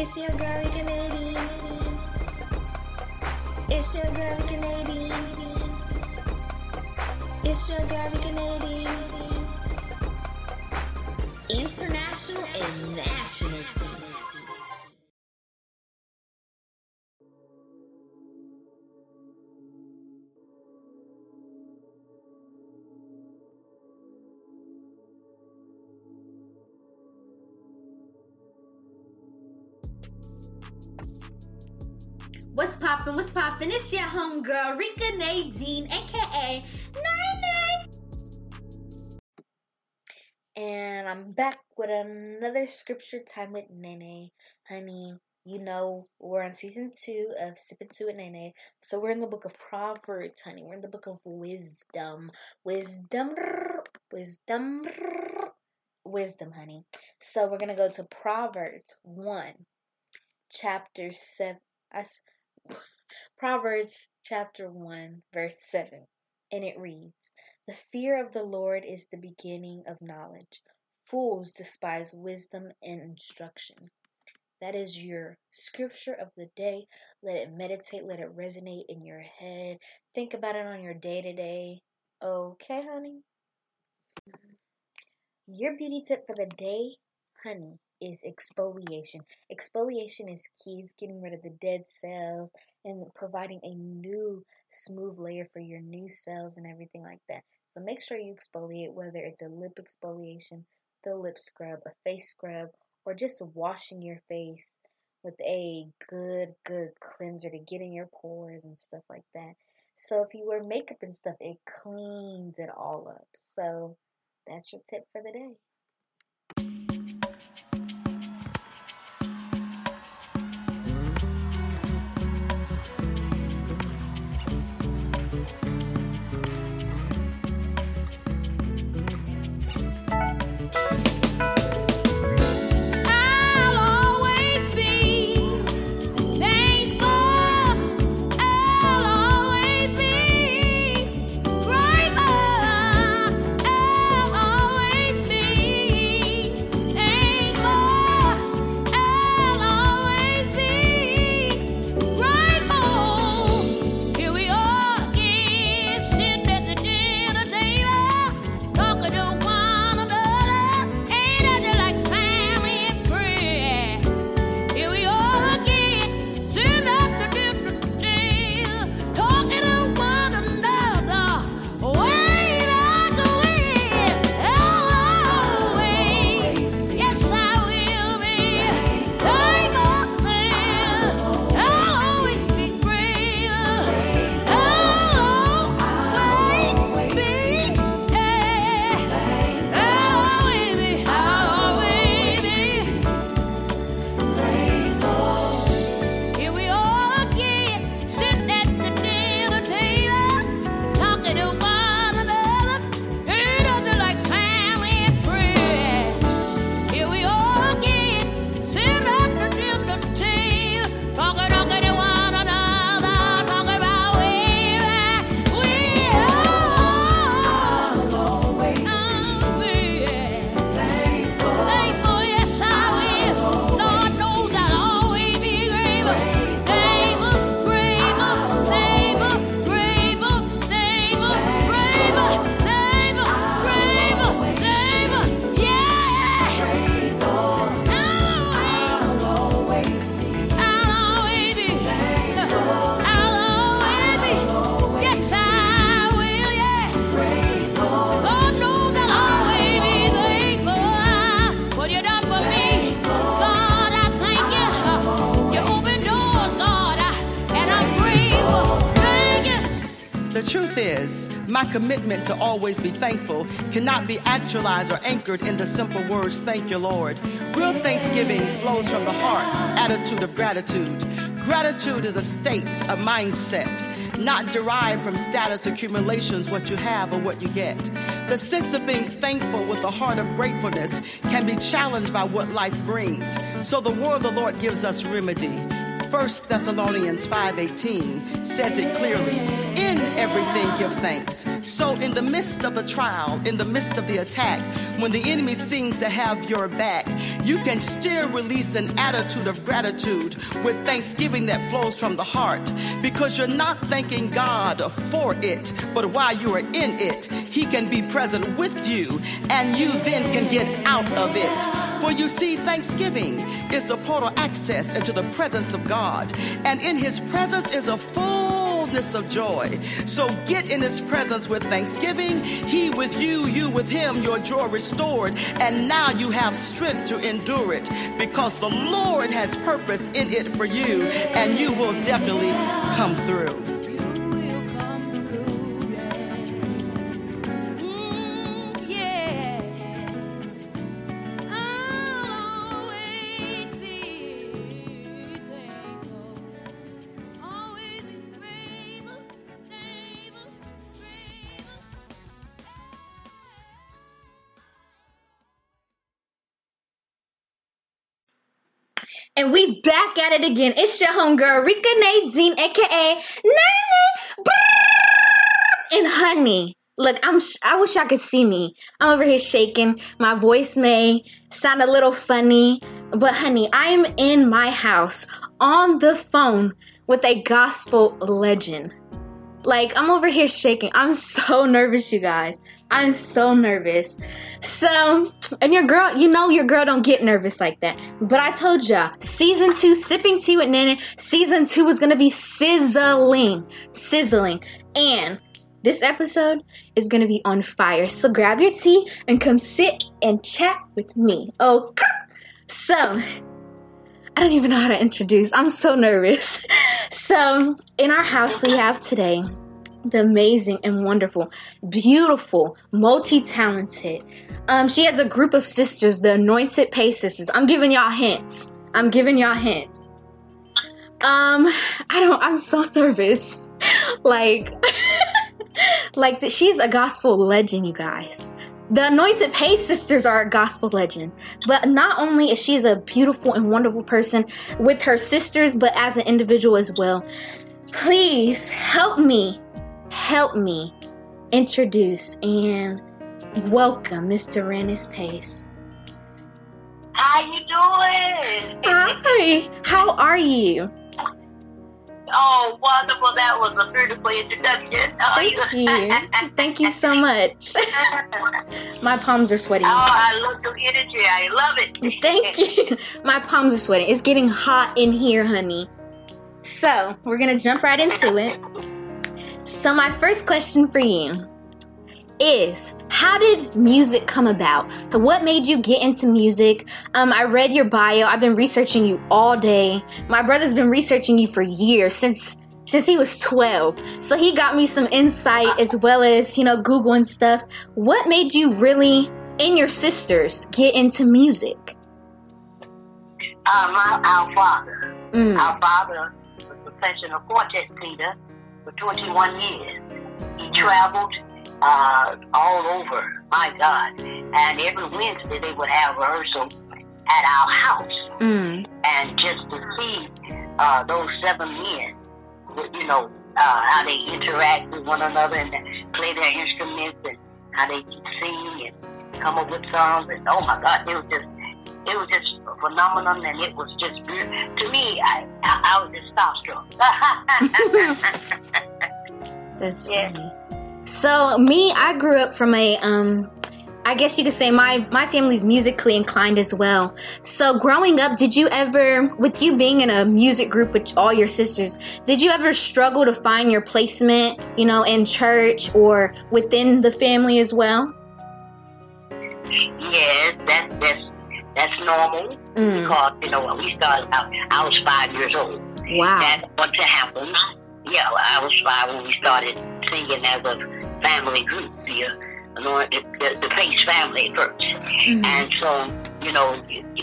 It's your girly Canadian. It's your girly Canadian. It's your girly Canadian. International and national What's? It's your homegirl, Rika Nadine, aka Nine And I'm back with another scripture time with Nene. Honey, you know we're on season two of Sipping Tea with Nene. So we're in the book of Proverbs, honey. We're in the book of wisdom. Wisdom. Wisdom. Wisdom, honey. So we're gonna go to Proverbs one, chapter seven. I s- Proverbs chapter 1, verse 7. And it reads The fear of the Lord is the beginning of knowledge. Fools despise wisdom and instruction. That is your scripture of the day. Let it meditate, let it resonate in your head. Think about it on your day to day. Okay, honey? Your beauty tip for the day, honey, is exfoliation. Exfoliation is key. It's getting rid of the dead cells and providing a new smooth layer for your new cells and everything like that. So make sure you exfoliate, whether it's a lip exfoliation, the lip scrub, a face scrub, or just washing your face with a good, good cleanser to get in your pores and stuff like that. So if you wear makeup and stuff, it cleans it all up. So that's your tip for the day. Commitment to always be thankful cannot be actualized or anchored in the simple words, thank you, Lord. Real thanksgiving flows from the heart's attitude of gratitude. Gratitude is a state, a mindset, not derived from status accumulations, what you have or what you get. The sense of being thankful with a heart of gratefulness can be challenged by what life brings. So the word of the Lord gives us remedy. 1 Thessalonians 5:18 says it clearly, "In everything give thanks, So, in the midst of the trial, in the midst of the attack, when the enemy seems to have your back, you can still release an attitude of gratitude with thanksgiving that flows from the heart. Because you're not thanking God for it, but while you are in it, He can be present with you and you then can get out of it. For you see, thanksgiving is the portal access into the presence of God, and in His presence is a fullness of joy. So get in His presence with thanksgiving, He with you, you with Him, your joy restored, and now you have strength to endure it because the Lord has purpose in it for you, and you will definitely come through. And we back at it again. It's your homegirl, Rika Nadine, aka Nene and Honey. Look, I'm. sh- I wish I could see me. I'm over here shaking. My voice may sound a little funny, but honey, I am in my house on the phone with a gospel legend. Like I'm over here shaking. I'm so nervous, you guys. I'm so nervous. So, and your girl, you know your girl don't get nervous like that. But I told ya, season two, sipping tea with Nana, season two is gonna be sizzling, sizzling, and this episode is gonna be on fire. So grab your tea and come sit and chat with me. Okay. So, I don't even know how to introduce. I'm so nervous. So, in our house, we have today the amazing and wonderful, beautiful, multi talented. Um, she has a group of sisters, the Anointed Pace Sisters. I'm giving y'all hints. I'm giving y'all hints. Um, I don't, I'm so nervous. like, like that she's a gospel legend, you guys. The Anointed Pace Sisters are a gospel legend. But not only is she a beautiful and wonderful person with her sisters, but as an individual as well. Please help me, help me introduce and welcome Mr. Rennis Pace. How you doing? Hi, how are you? Oh, wonderful. That was a beautiful introduction. Oh, Thank you. Thank you so much. My palms are sweaty. Oh, I love your energy. I love it. Thank you. My palms are sweating. It's getting hot in here, honey. So, we're going to jump right into it. So, my first question for you is How did music come about? What made you get into music? Um, I read your bio. I've been researching you all day. My brother's been researching you for years since since he was 12. So he got me some insight as well as, you know, Google and stuff. What made you really and your sisters get into music? Uh, my, our father. Mm. Our father was a professional quartet leader for 21 years. He traveled uh, all over, my God. And every Wednesday they would have rehearsal at our house. Mm. and just to see uh, those seven men, you know, uh, how they interact with one another and play their instruments and how they sing and come up with songs and oh my God, it was just it was just a phenomenon, and it was just. To me, I I, I was just starstruck. That's Yeah. funny. So me, I grew up from a um I guess you could say my my family's musically inclined as well. So growing up, did you ever with you being in a music group with all your sisters, did you ever struggle to find your placement, you know, in church or within the family as well? yes, that's that's that's normal Mm. because you know when we started out, I was five years old. Wow. That's what happened. Yeah, I was five when we started singing as a family group, the, the, the, the Pace family first. Mhm. And so, you know,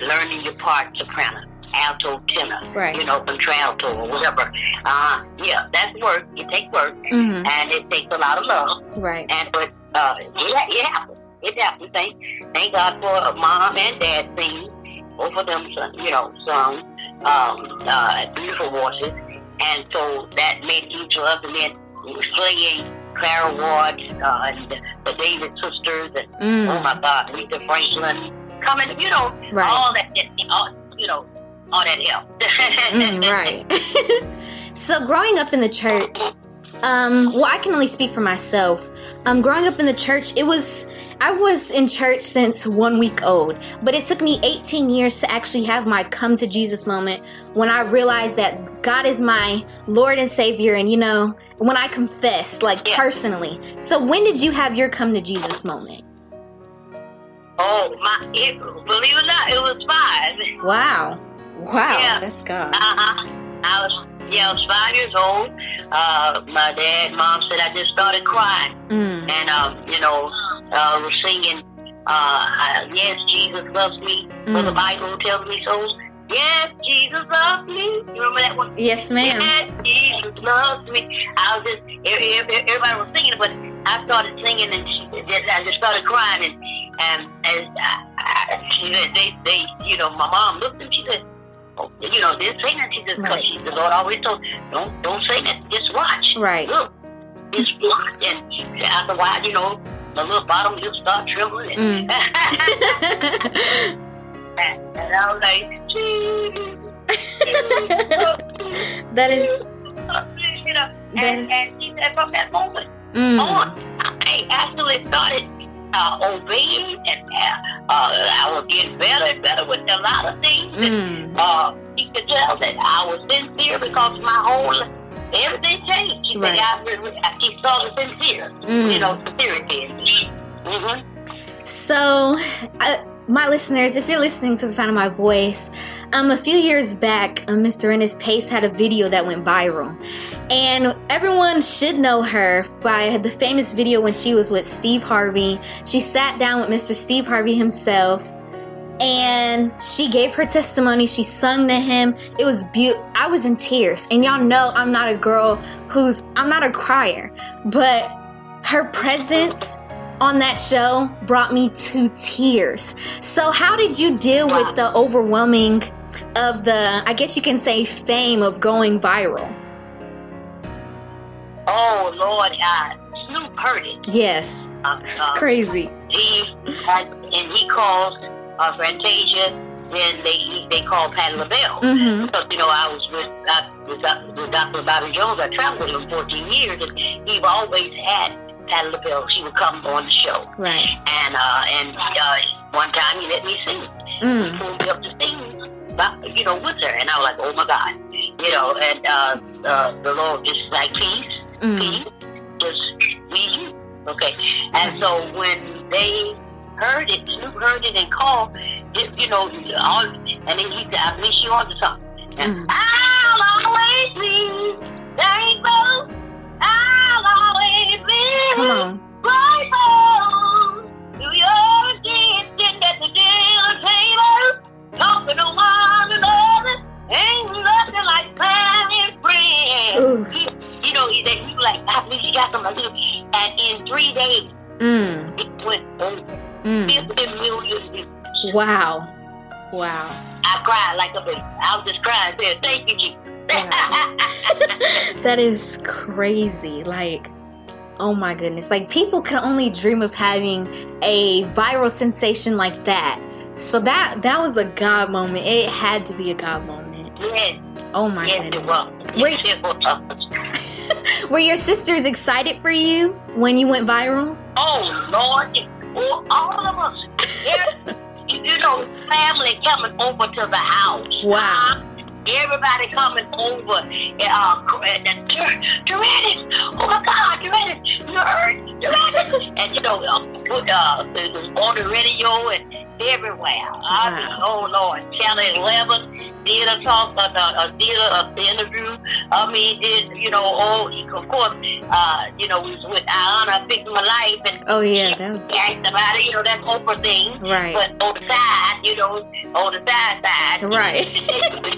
learning your part, soprano, alto, tenor, Right. you know, contralto or whatever. Uh, yeah, that's work. It takes work, Mhm. and it takes a lot of love. Right. And but uh, it, it happened. It happened. Thank, thank God for mom and dad singing. Both of them, you know, sung um, uh, beautiful voices, and so that made each of. And then playing Clara Ward, uh, and the, the Davis sisters, and Mm. oh my God, Aretha Franklin, coming, you know, Right. all that, all, you know, all that help. Mm, right. so growing up in the church, um, well, I can only speak for myself. Um, growing up in the church, it was I was in church since one week old, but it took me 18 years to actually have my come to Jesus moment when I realized that God is my Lord and Savior, and you know, when I confessed, like Yeah. personally. So when did you have your come to Jesus moment? oh my, it, believe it or not, it was five. Wow, wow, Yeah. that's God. Uh-huh. I was, yeah, I was five years old. Uh, my dad, mom said I just started crying. Mm, And, um, you know, uh, was singing, uh, yes, Jesus loves me. For the Mm. Bible tells me so. Yes, Jesus loves me. You remember that one? yes, ma'am. Yes, Jesus loves me. I was just, everybody was singing, but I started singing and just, I just started crying. And, and, and I, I, she, they, they, you know, my mom looked at me, she said, you know, didn't say nothing. She just, Right. cause she, the Lord always told, don't, don't say nothing, just watch. Right. Look, just watch. And after a while, you know, the little bottom lip start trembling. And, Mm. and I was like, Jesus. that is. you know, and, and she said from that moment Mm, on, I actually started uh, obeying and uh, uh, I was getting better and better with a lot of things. And, mm, uh, she could tell that I was sincere because my whole, everything changed. She Right. said, I, she saw the sincere, Mm. you know, sincerity. Mm-hmm. So, uh, my listeners, if you're listening to the sound of my voice, um, a few years back, uh, Mr. Ennis Pace had a video that went viral. And everyone should know her by the famous video when she was with Steve Harvey. She sat down with Mr. Steve Harvey himself and she gave her testimony. She sung to him. It was beautiful. I was in tears. And y'all know I'm not a girl who's, I'm not a crier, but her presence on that show brought me to tears. So, how did you deal with the overwhelming of the, I guess you can say, fame of going viral? Oh, Lord, uh, Snoop heard it. Yes, Uh, it's uh, crazy. he had, and he calls uh, Fantasia. Then they they call Patti LaBelle. Mm-hmm. Because you know I was with uh, with, with Dr. Bobby Jones. I traveled with him 14 years, and he always had Patti LaBelle. She would come on the show, Right. and uh, and uh, one time he let me sing. He Mm. pulled me up to sing, you know, with her, and I was like, oh my God, you know. And uh, uh, the Lord just like peace, Mm. peace, just be you, okay. And so when they heard it, Snoop heard it and called, it, you know, all, and then he said, I believe she on to something. And Mm. I'll always be thankful. I'll always be Come on. grateful to your talking to one another. Ain't nothing like family friends. He, you know, he, they, he was like, I believe she got something to do. And in three days, Mm. it went over Mm. 50 million views. Wow. Wow. I cried like a baby. I was just crying, saying, thank you, Jesus. that is crazy. Like, oh my goodness. Like, people can only dream of having a viral sensation like that. So that that was a God moment. It had to be a God moment. yes, Oh my yes, goodness. Were, Yes, it was. were your sisters excited for you when you went viral? Oh Lord, oh, all of us. You you know, family coming over to the house. Wow. Everybody coming over. Uh, Dorettis, oh my God, heard Dorettis, and you know, uh, put uh, it was on the radio and everywhere. I mean, Wow. oh Lord, Channel Eleven did a talk, uh, uh, did a, a interview. I mean, did you know? Oh, of course, uh, you know, was with Iyanla fixing my life and Oh yeah, that was asked about it, you know, that Oprah thing. Right. But on the side, you know, on the side side. Right.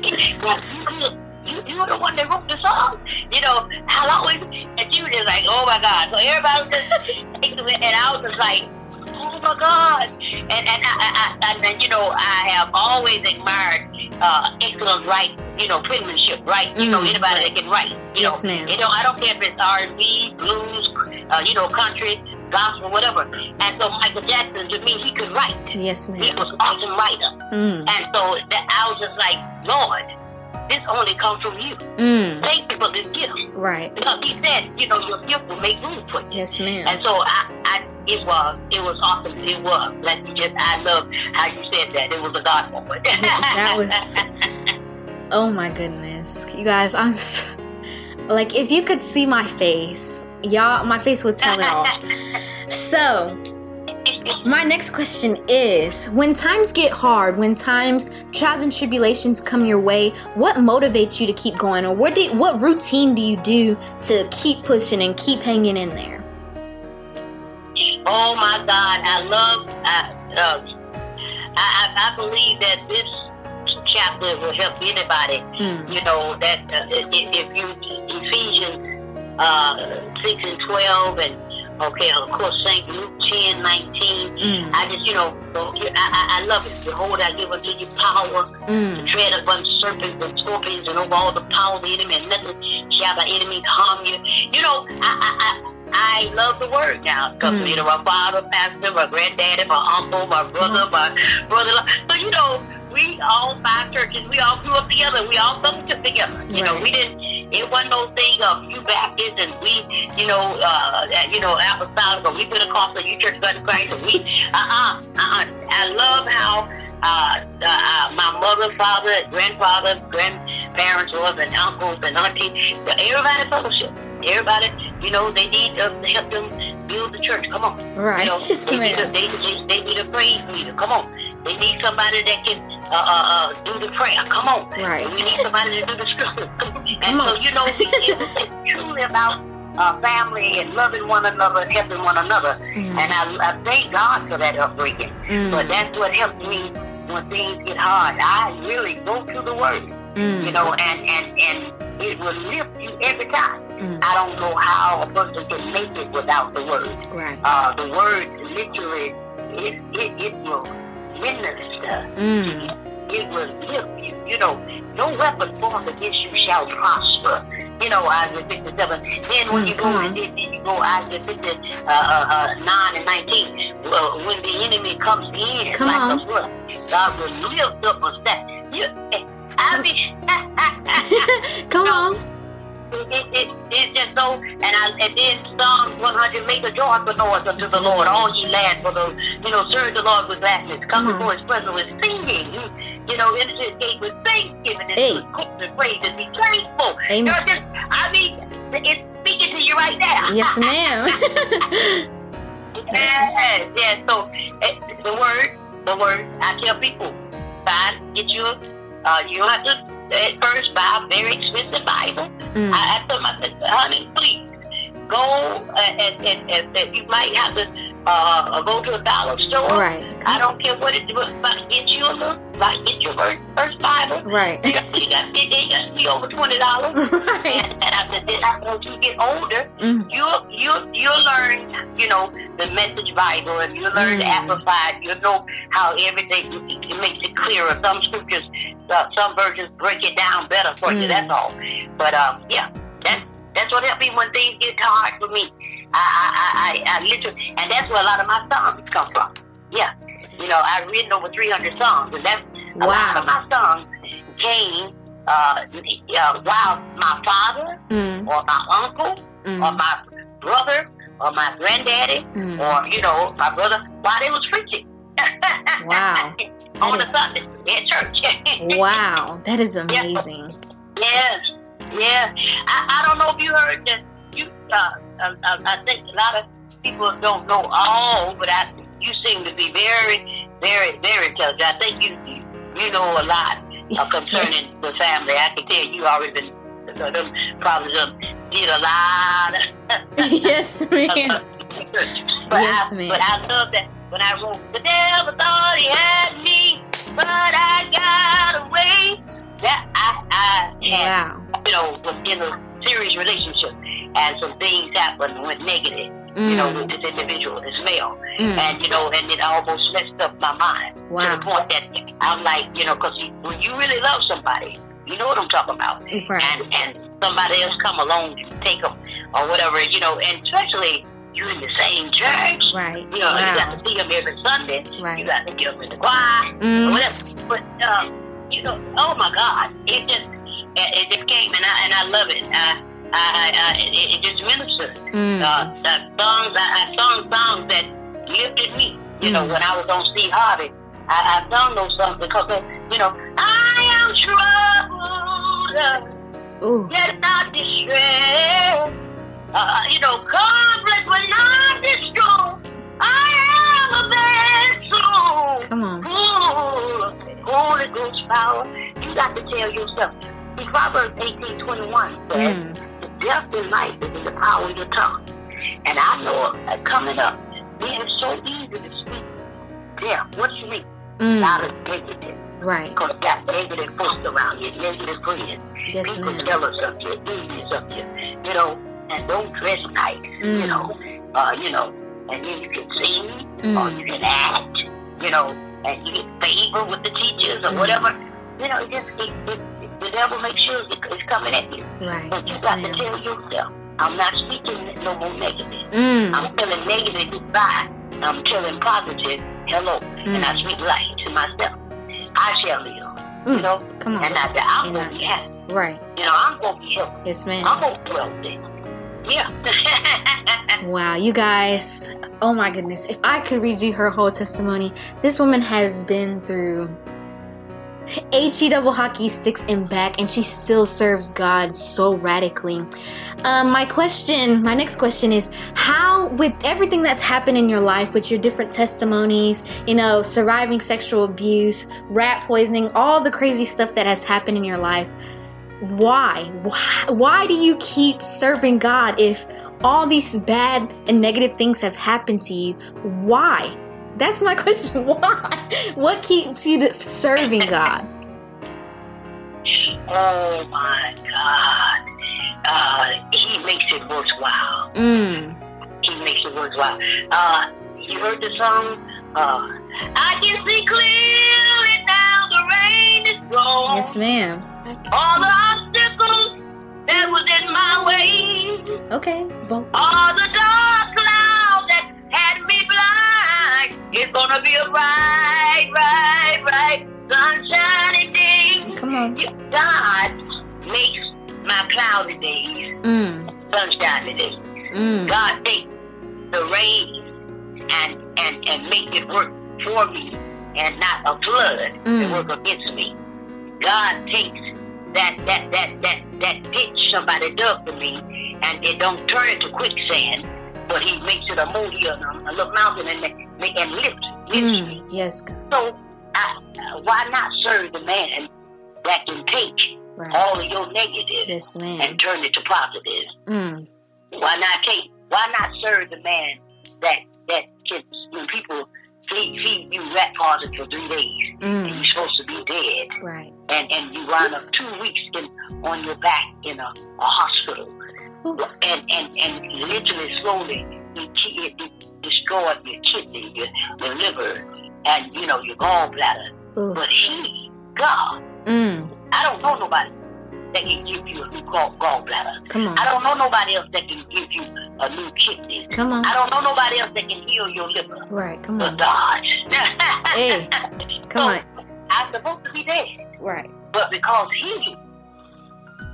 You, you, you're the one that wrote the song. You know, I'll always, and she was just like, oh my God. So everybody was just, and I was just like, my God. And, and, I, I, I, and, you know, I have always admired uh, excellent writing, you know, penmanship, right? You know, Mm, anybody that can write. You Yes, know, ma'am. You know, I don't care if it's R&B, blues, uh, you know, country, gospel, whatever. And so Michael Jackson, to me, he could write. Yes, He was an awesome writer. Mm. And so that I was just like, Lord, this only comes from you. Mm. Thank you for this gift. Right. Because he said, you know, your gift will make room for you. Yes, ma'am. And so I, I, it was, it was awesome. It was. Like you just, I love how you said that. It was a God moment. that was- Oh my goodness. You guys, I'm s like if you could see my face, y'all my face would tell it all. So, my next question is when times get hard, when times trials and tribulations come your way, what motivates you to keep going or what do, what routine do you do to keep pushing and keep hanging in there? Oh my God, I love. I, uh, I, I I believe that this chapter will help anybody. Mm. You know that uh, if, if you Ephesians uh, six and twelve, and okay, of course Saint Luke ten nineteen. Mm. I just you know, I, I I love it. Behold, I give unto you power Mm. to tread upon serpents and scorpions and over all the power of the enemy, and nothing shall by enemies harm you. You know, I I, I, I love the word now because Mm. you know my father, pastor, my granddaddy, my uncle, my brother, my brother. So you know, we all five churches, we all grew up together. We all fellowship together. You know, we didn't. It wasn't no thing of you Baptist and we, you know, uh, you know, apostolic or we Pentecostal, you Church of God in Christ, and we, uh-uh, uh-uh. I love how uh, uh, my mother, father, grandfather, grandparents was, and uncles and aunties. Everybody fellowship. Everybody, you know, they need us to help them build the church. Come on. Right. You know, they, need a, they, they, they need a praise leader. Come on. They need somebody that can uh, uh, uh, do the prayer. Come on. Right. We need somebody to do the scripture. And so, you know, it's truly about uh, family and loving one another and helping one another. Mm. And I, I thank God for that upbringing. Mm. But that's what helps me when things get hard. I really go to the Word, Mm. you know, and, and, and it will lift you every time. Mm. I don't know how a person can make it without the Word. Right. Uh, the Word literally, it, it, it will minister. Mm. It will lift you. You know, no weapon formed against you shall prosper. You know, Isaiah 57. Then when Mm, you go on. and then, you go Isaiah 50, uh, uh, uh, 9 and 19. Well, when the enemy comes in Come like on. a flood, God will lift up a staff. You, I mean, Come No. on. It, it, it, it's just so, and, I, and then Psalms 100, make a joyful noise unto the Lord, all ye lands, for the, you know, serve the Lord with gladness, come Mhm. before his presence with singing, you, you know, into his gate with thanksgiving, and Hey. with with praise, and be thankful. Amen. You know, just, I mean, it's speaking to you right now. Yes, ma'am. Yes, yes. So eh, the word, the word. I tell people, find get you. a- Uh, you don't have to at first buy a very expensive Bible. Mm. I, I told my sister, honey, please go and, and, and, and, and you might have to uh, go to a dollar store. right. I don't care what it was, but get you a little, like get your first, first Bible. Right. You got, you got, it, it got to be over twenty dollars. right. And, and I said, then after you get older, Mm. you'll you'll you'll learn, you know, the message Bible, and you'll learn the Mm. amplified. You'll know how everything it makes it clearer. Some scriptures, uh, some versions break it down better for you. Mm. That's all. But um, yeah, that's that's what helped me when things get hard for me. I I I, I, literally, and that's where a lot of my songs come from. Yeah, you know, I've written over 300 songs, and that's a lot of my songs came uh, uh, while my father Mm. or my uncle or Mm. my brother or my granddaddy Mm. or you know my brother while they was preaching. Wow. On is- Sunday at church. Wow. That is amazing. Yes. Yeah. I, I don't know if you heard that. You, uh, uh, uh, I think a lot of people don't know all, but I, you seem to be very, very, very intelligent. I think you, you, know a lot uh, Yes. concerning the family. I can tell you already been, uh, them probably done did a lot. yes, ma'am. but, Yes, I, ma'am. but I love that when I wrote, the devil thought he had me, but I got away. That I, I had Wow. you know, was in a serious relationship and some things happened went negative, you know, Mm. with this individual, this male. Mm. And, you know, and it almost messed up my mind to the point that I'm like, you know, because when you really love somebody, you know what I'm talking about. Right. And, and somebody else come along and take them or whatever, you know, and especially you in the same church. Right. You know, you got to see them every Sunday. Right. You got to get them in the choir, Mm. or whatever. But um, you know, oh my God, it just it, it just came, and I and I love it. I, I, I, it, it just ministers. Mm. Uh, the songs I, I sung songs that lifted me. You know, Mm. when I was on Steve Harvey, I, I sung those songs because of, you know I am troubled, Ooh. yet not distressed. Uh, you know, conflict but not destroyed. I am a vessel. Come on. Of Holy Ghost power. You got to tell yourself. See, Proverbs eighteen twenty one says, Mm. death and life is in the power of your tongue. And I know uh, coming up, it is so easy to speak death. What you mean? Mm. Not a negative. Right. Because got negative folks around you, negative friends. Yes, People ma'am. jealous of you, envious of you, you know, and don't dress nice, Mm. you know, uh, you know, and then you can sing or Mm. you can act, you know, and you get favor with the teachers or Mm. whatever. You know, it just it, it, it, the devil makes sure it's coming at you. Right. But you Yes, got to tell yourself, I'm not speaking no more negative. Mm. I'm telling negative goodbye. I'm telling positive hello. And I Mm. speak life to myself. I shall live. You Mm. know? Come on. And I, I'm going to be happy. Right. You know, I'm going to be healthy. Yes, I'm ma'am. going to be wealthy. Yeah. Wow, you guys. Oh my goodness. If I could read you her whole testimony, this woman has been through HE double hockey sticks and back, and she still serves God so radically. Um, my question, my next question is how, with everything that's happened in your life, with your different testimonies, you know, surviving sexual abuse, rat poisoning, all the crazy stuff that has happened in your life, why? Why, why do you keep serving God if all these bad and negative things have happened to you? Why? That's my question. Why? What keeps you serving God? oh, my God. Uh, he makes it worthwhile. Mm. He makes it worthwhile. Uh, you heard the song? Uh, I can see the rain is gone. Yes, ma'am. All the obstacles that was in my way. Okay. Both. All the dark clouds that had me blind. It's gonna be a bright, bright, bright, sunshiny day. Come on. God makes my cloudy days Mm. sunshiny days. Mm. God takes the rain and and and make it work for me and not a flood Mm. to work against me. God takes that that that that that ditch somebody dug for me and it don't turn it to quicksand, but He makes it a molehill, a little mountain, and and lift lifts me. Mm. Yes, God. So I, why not serve the man that can take Right. all of your negatives Yes, and turn it to positives? Mm. Why not take? Why not serve the man that that can when people feed, feed you rat poison for three days and Mm. you're supposed to be dead Right. and and you wind up two weeks in on your back in a, a hospital Ooh. and and and literally slowly it, it, it destroyed your kidney, your, your liver, and you know your gallbladder. Ooh. But he, God, Mm. I don't know nobody that can give you a new gall, gallbladder. Come on. I don't know nobody else that can give you a new kidney. Come on. I don't know nobody else that can heal your liver. Right. Come But on. God. Hey, Come So, on. I'm supposed to be dead. Right. But because He,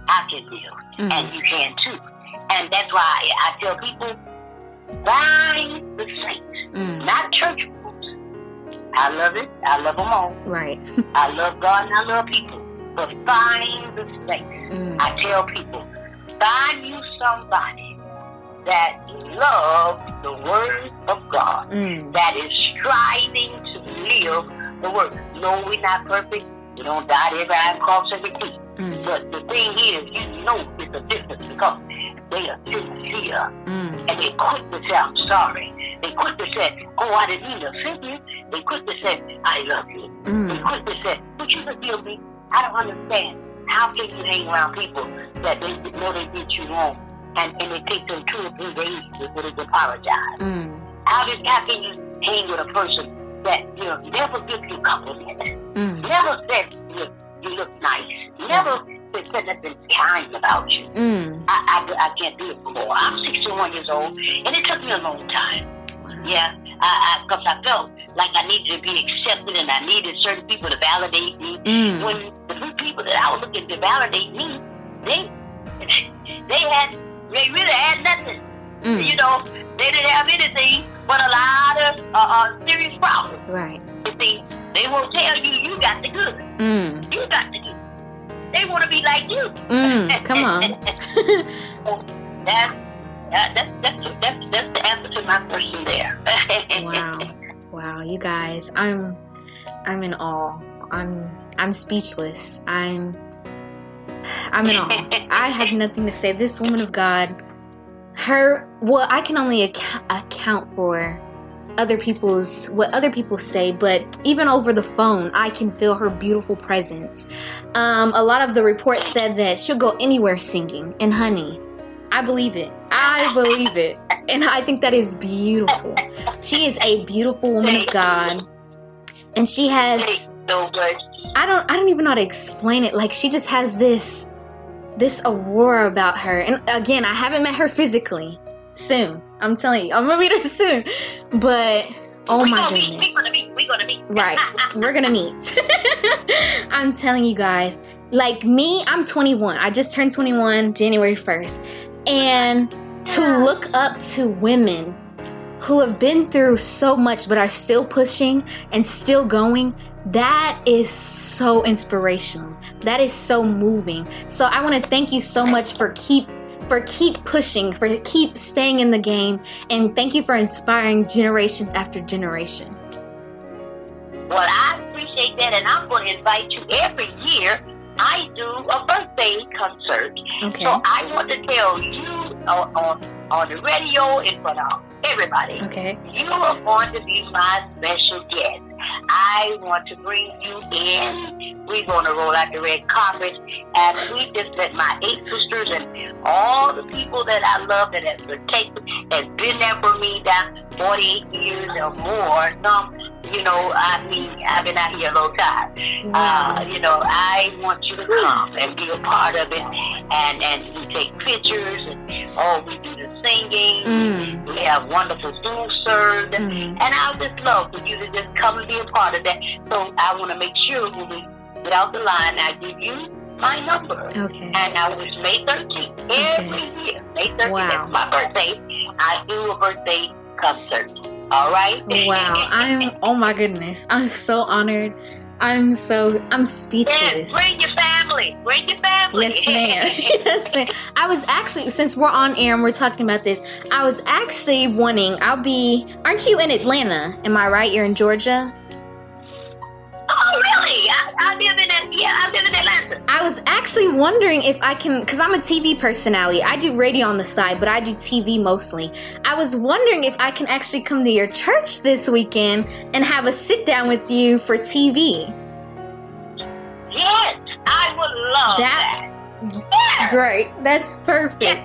I can live. Mm. And you can too. And that's why I tell people, find the saints, Mm. not church. I love it. I love them all. Right. I love God and I love people. But find the saints. Mm. I tell people, find you somebody that love the word of God, Mm. that is striving to live the word. No, we're not perfect. We don't dot every I and cross every T. Mm. But the thing is, you know it's a difference because they are sincere Mm. and they quick to say, I'm sorry. They quick to say, oh, I didn't mean to offend you. They quick to say, I love you. They Mm. quick to say, would you forgive me? I don't understand. How can you hang around people that they know they did you wrong and, and it takes them two or three days they can apologize? Mm. How, did, how can you hang with a person that, you know, never gives you compliments? Mm. Never said you, you look nice. Never said nothing kind about you. Mm. I, I, I can't do it anymore. I'm 61 years old, and it took me a long time. Yeah, I, because I, felt like I needed to be accepted, and I needed certain people to validate me. Mm. When the few people that I was looking to validate me, they they had they really had nothing. Mm. You know, they didn't have anything but a lot of uh, uh, serious problems. Right. You see, they will tell you you got the good. Mm. You got the good. They want to be like you. Mm. Come on. That, that, that's, that's, that's, that's the answer to my question there. wow. Wow, you guys, I'm I'm in awe. I'm I'm speechless. I'm I'm in awe. I have nothing to say. This woman of God, her well, I can only ac- account for other people's what other people say, but even over the phone, I can feel her beautiful presence. Um, a lot of the reports said that she'll go anywhere singing, and honey, I believe it. I believe it, and I think that is beautiful. She is a beautiful woman of God, and she has so much. I don't I don't even know how to explain it. Like she just has this this aurora about her. And again, I haven't met her physically. Soon. I'm telling you. I'm gonna meet her soon. But oh we my gonna Meet, we goodness. gonna meet. We gonna meet. Right. We're gonna meet. I'm telling you guys. Like me, I'm 21. I just turned 21 January 1st. And to look up to women who have been through so much but are still pushing and still going, that is so inspirational. That is so moving. So I want to thank you so much for keep for keep pushing, for keep staying in the game, and thank you for inspiring generations after generations. Well, I appreciate that, and I'm going to invite you every year. I do a birthday concert. Okay. So I want to tell you on, on, on the radio in front of everybody, Okay. you are going to be my special guest. I want to bring you in. We're going to roll out the red carpet, and we just let my eight sisters and all the people that I love that have protected, has been there for me down 48 years or more. Some, you know, I mean, I've been out here a long time. Uh, you know, I want you to come and be a part of it, and and we take pictures, and oh, we singing. Mm. We have wonderful food served, Mm. and I would just love for you to just come and be a part of that. So I want to make sure when we get out the line, I give you my number. Okay. And I was May 13th every year. May 13th, Wow. that's my birthday. I do a birthday concert. All right? Wow. I'm oh my goodness. I'm so honored. I'm so I'm Yes, speechless. bring your family. Bring your family. Yes, ma'am. yes, ma'am. I was actually, since we're on air and we're talking about this, I was actually wanting. I'll be. Aren't you in Atlanta? Am I right? You're in Georgia. Oh, really? I, I live in. Yeah, I live in Atlanta. I was actually wondering if I can, because I'm a TV personality. I do radio on the side, but I do TV mostly. I was wondering if I can actually come to your church this weekend and have a sit down with you for TV. Yes, I would love That- that. Yeah. Great. That's perfect.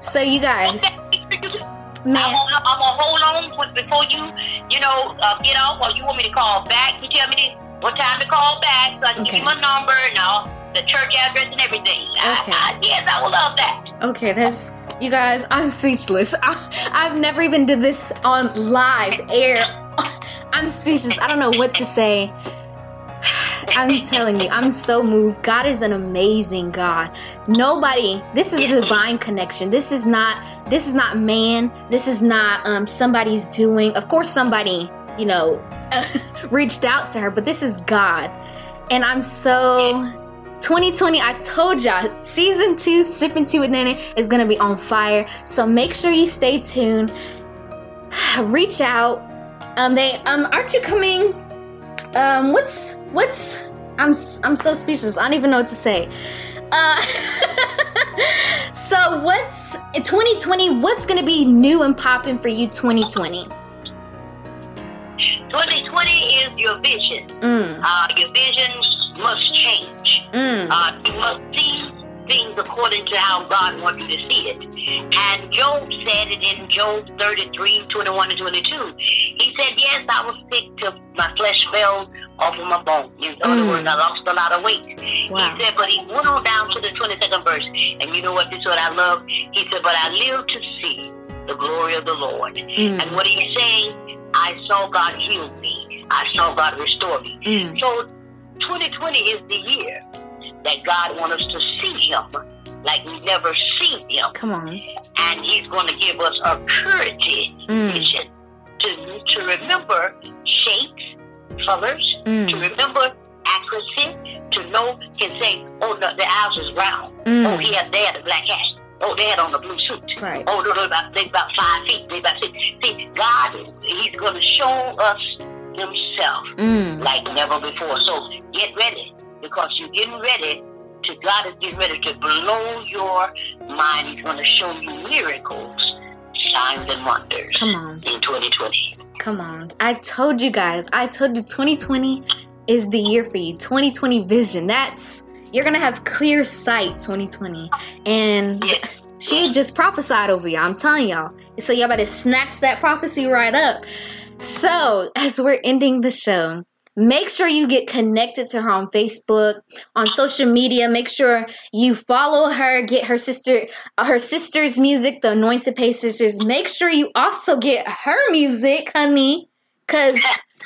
So, you guys, I'm man, I'm gonna hold on before you, you know, uh, get off, or you want me to call back. You tell me what time to call back, so I can Okay. give you my number and all the church address and everything. I, Okay. I, yes, I would love that. Okay, that's you guys. I'm speechless. I, I've never even did this on live air. I'm speechless. I don't know what to say. I'm telling you, I'm so moved. God is an amazing God. Nobody. This is a divine connection. This is not. This is not man. This is not um somebody's doing. Of course, somebody you know reached out to her, but this is God, and I'm so 2020, I told y'all, season two, Sipping Tea with Nene is gonna be on fire. So make sure you stay tuned. Reach out. Um, they um, aren't you coming? Um, what's what's? I'm I'm so speechless. I don't even know what to say. Uh, so what's 2020? What's gonna be new and popping for you 2020? 2020 is your vision. Mm, Uh, your vision must change. mm, Uh, you must see things according to how God wants you to see it. And Job said it in Job 33, 21 and 22. He said, Yes, I was sick till my flesh fell off of my bone. In other Mm. words, I lost a lot of weight. Wow. He said, but he went on down to the 22nd verse. And you know what? This is what I love. He said, But I live to see the glory of the Lord. Mm. And what he's saying, I saw God heal me. I saw God restore me. Mm. So 2020 is the year that God wants us to see him like we've never seen him. Come on. And he's going to give us a purity Mm. vision to, to remember shapes, colors, to Mm. remember accuracy, to know, can say, oh, no, the eyes is round. Mm. Oh, he had, they had black hat. Oh, they had on a blue suit. Right. Oh, no, no, about, they about five feet. They about six. See, God, he's going to show us himself Mm. like never before. So get ready because you're getting ready to, God is getting ready to blow your mind. He's going to show you miracles, signs, and wonders Come on. in 2020. Come on. I told you guys. I told you 2020 is the year for you. 2020 vision. That's you're gonna have clear sight 2020. And she just prophesied over y'all. I'm telling y'all. So y'all better snatch that prophecy right up. So as we're ending the show, make sure you get connected to her on Facebook, on social media. Make sure you follow her, get her sister, her sister's music, the Anointed Pace Sisters. Make sure you also get her music, honey, because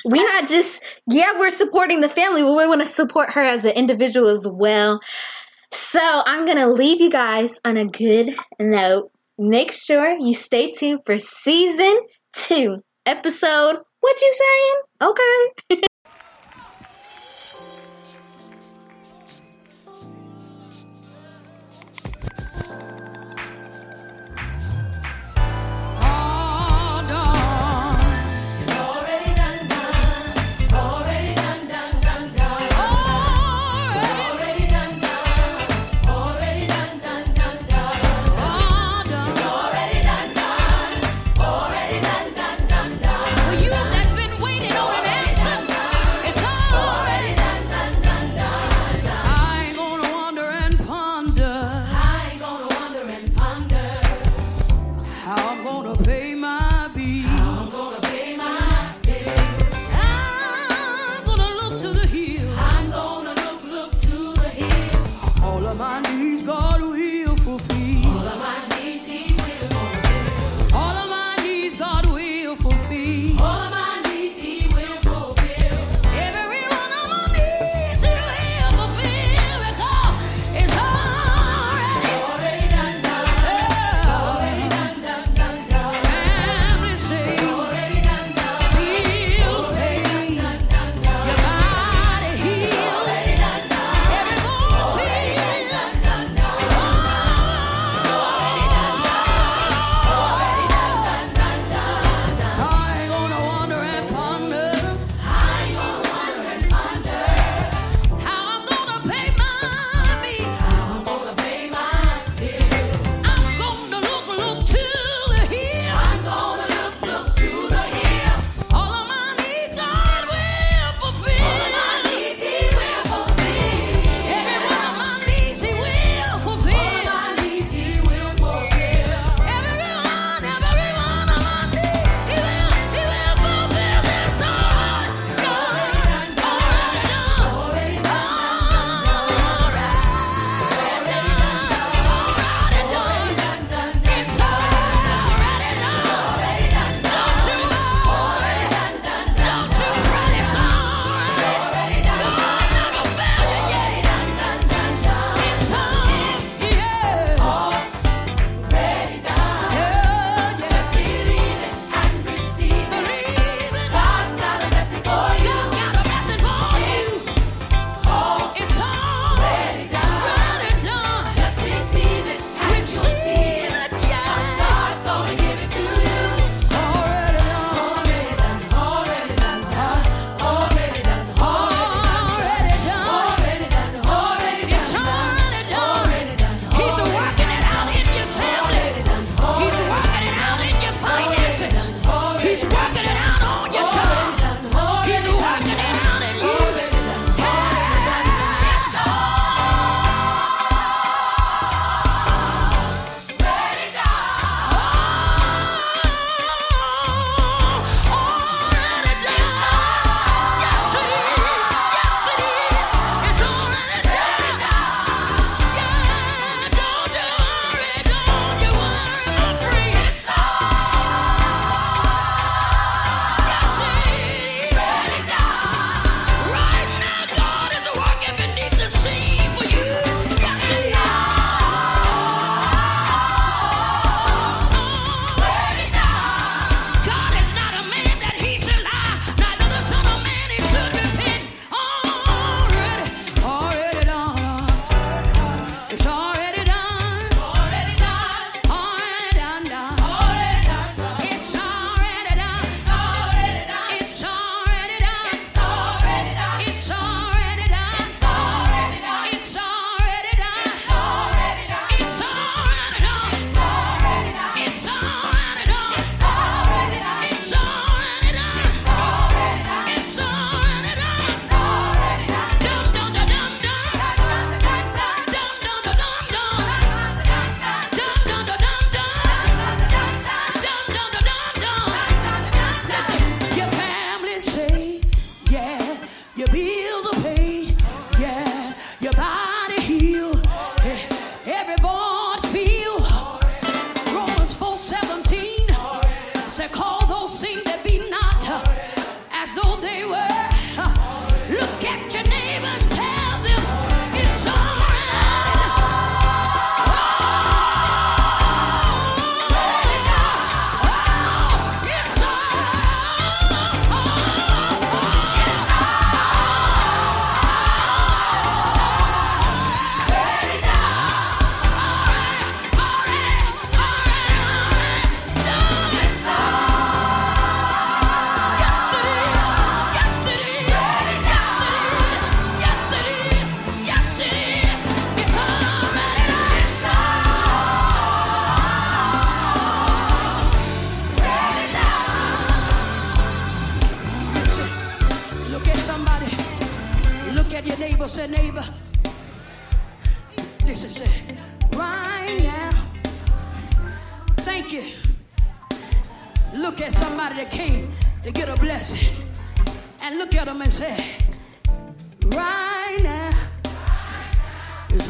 we not just yeah we're supporting the family, but we want to support her as an individual as well. So I'm gonna leave you guys on a good note. Make sure you stay tuned for season two, episode. What you saying? Okay.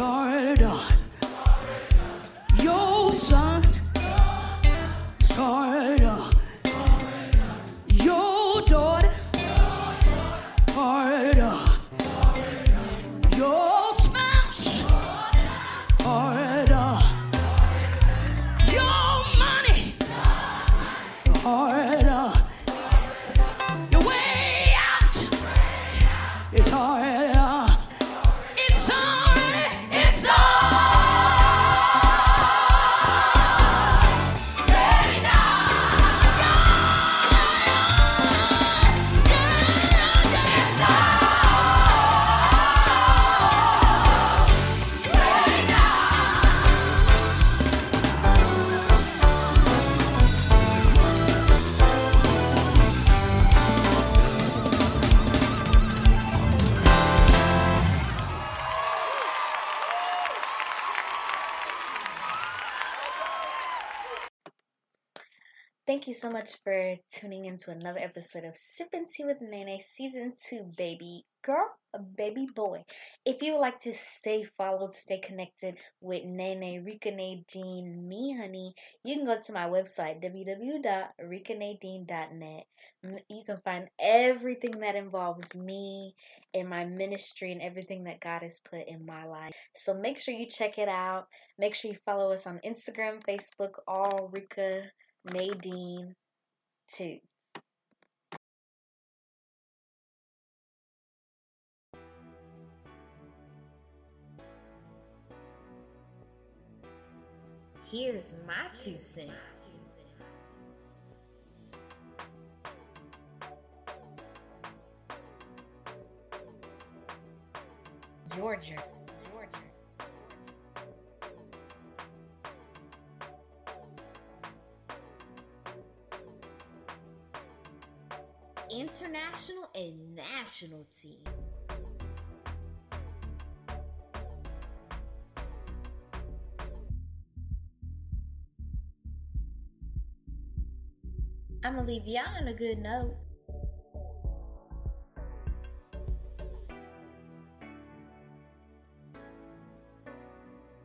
done. Your son much for tuning into another episode of Sipping Tea with Nene Season 2, baby girl, baby boy. If you would like to stay followed, stay connected with Nene, Rika Nadine, me, honey, you can go to my website, www.rikanadine.net. You can find everything that involves me and my ministry and everything that God has put in my life. So make sure you check it out. Make sure you follow us on Instagram, Facebook, all Rika Nadine too. Here's my two cents. Your journey. International and national team. I'm gonna leave y'all on a good note.